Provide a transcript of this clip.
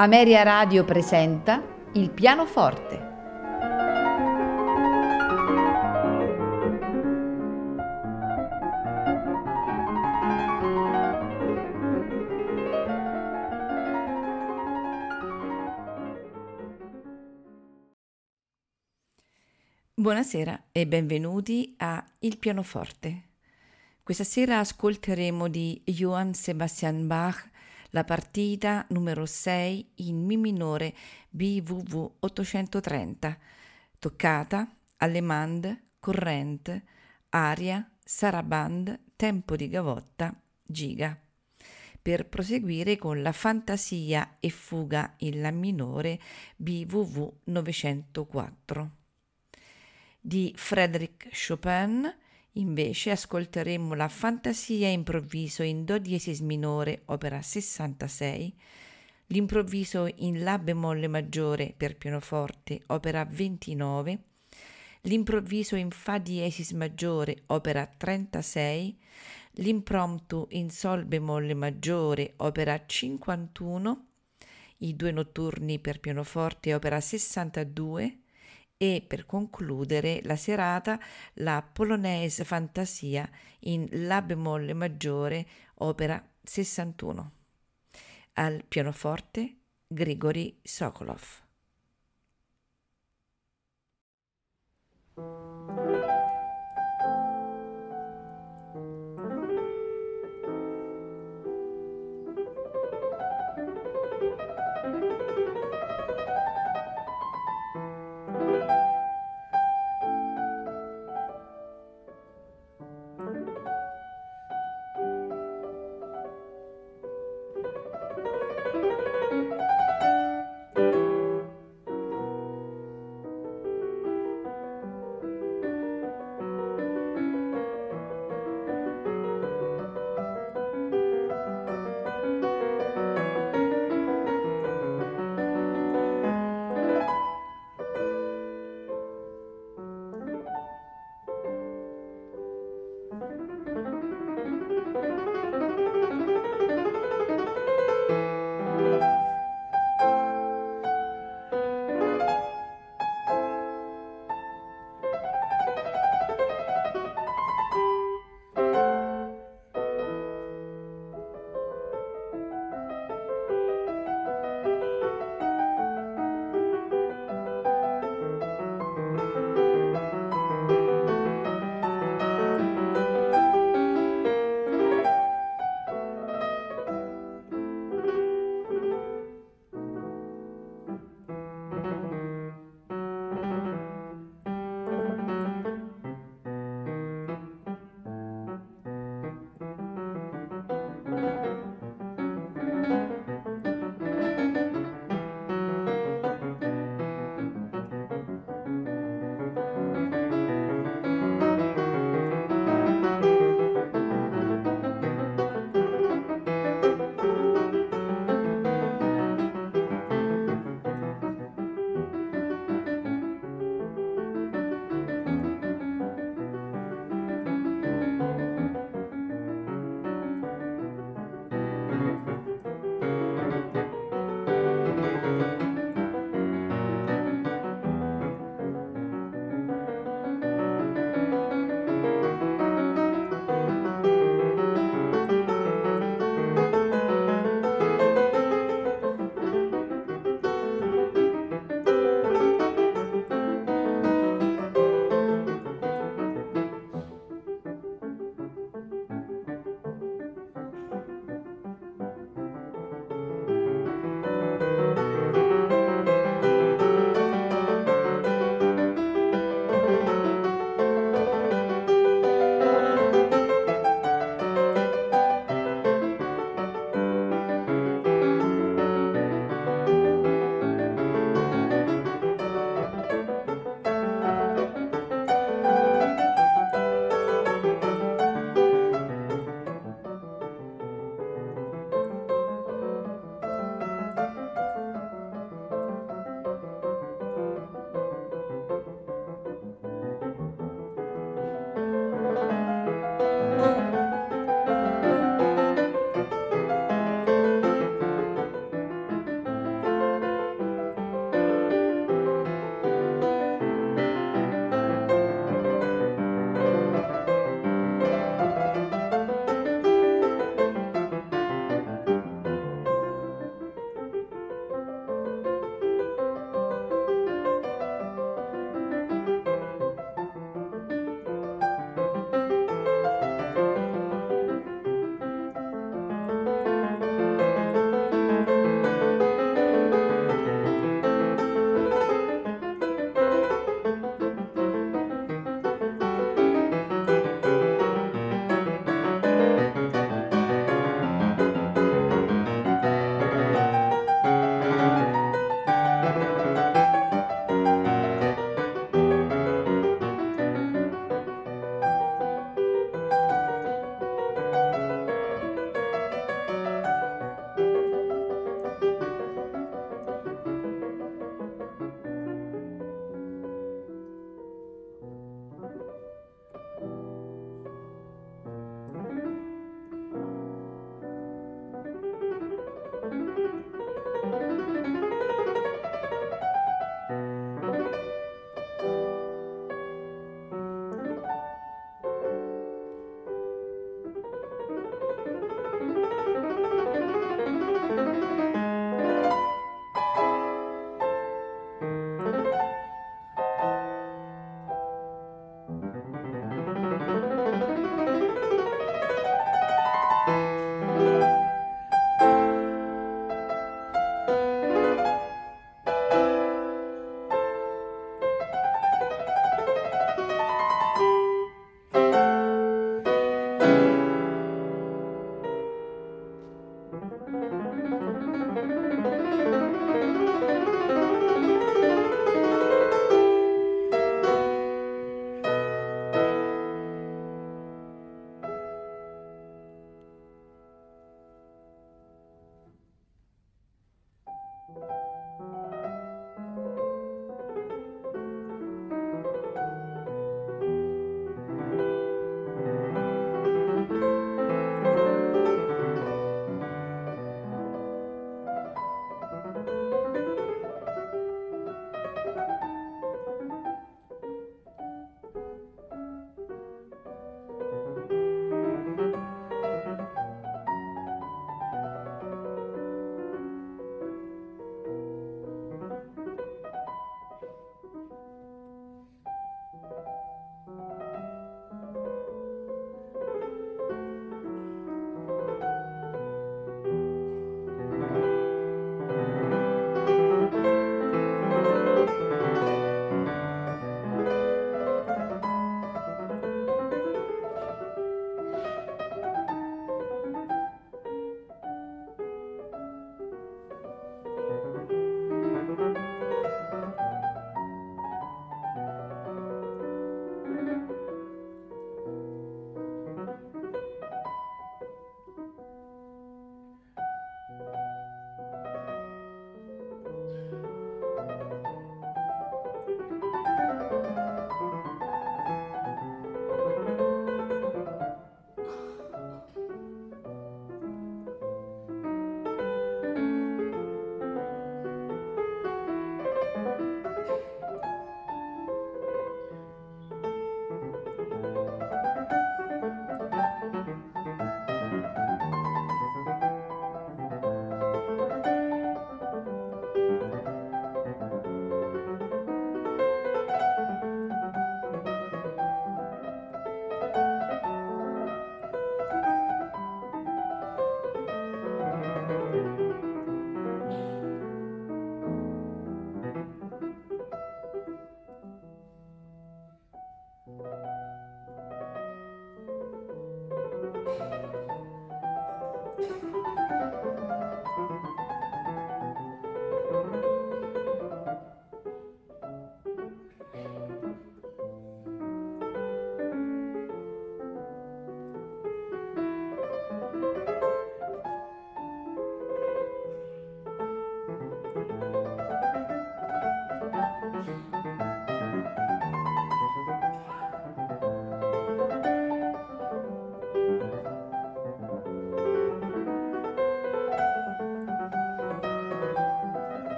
Ameria Radio presenta Il pianoforte. Buonasera e benvenuti a Il pianoforte. Questa sera ascolteremo di Johann Sebastian Bach la partita numero 6 in Mi minore BWV 830, toccata, allemande, corrente, aria, saraband, tempo di gavotta, giga. Per proseguire con la fantasia e fuga in La minore BWV 904. Di Frédéric Chopin Invece ascolteremo la Fantasia improvviso in Do diesis minore, opera 66, l'improvviso in La bemolle maggiore per pianoforte, opera 29, l'improvviso in Fa diesis maggiore, opera 36, l'impromptu in Sol bemolle maggiore, opera 51, i due notturni per pianoforte, opera 62, e per concludere la serata la Polonaise Fantasia in La bemolle maggiore, opera 61. Al pianoforte Grigori Sokolov.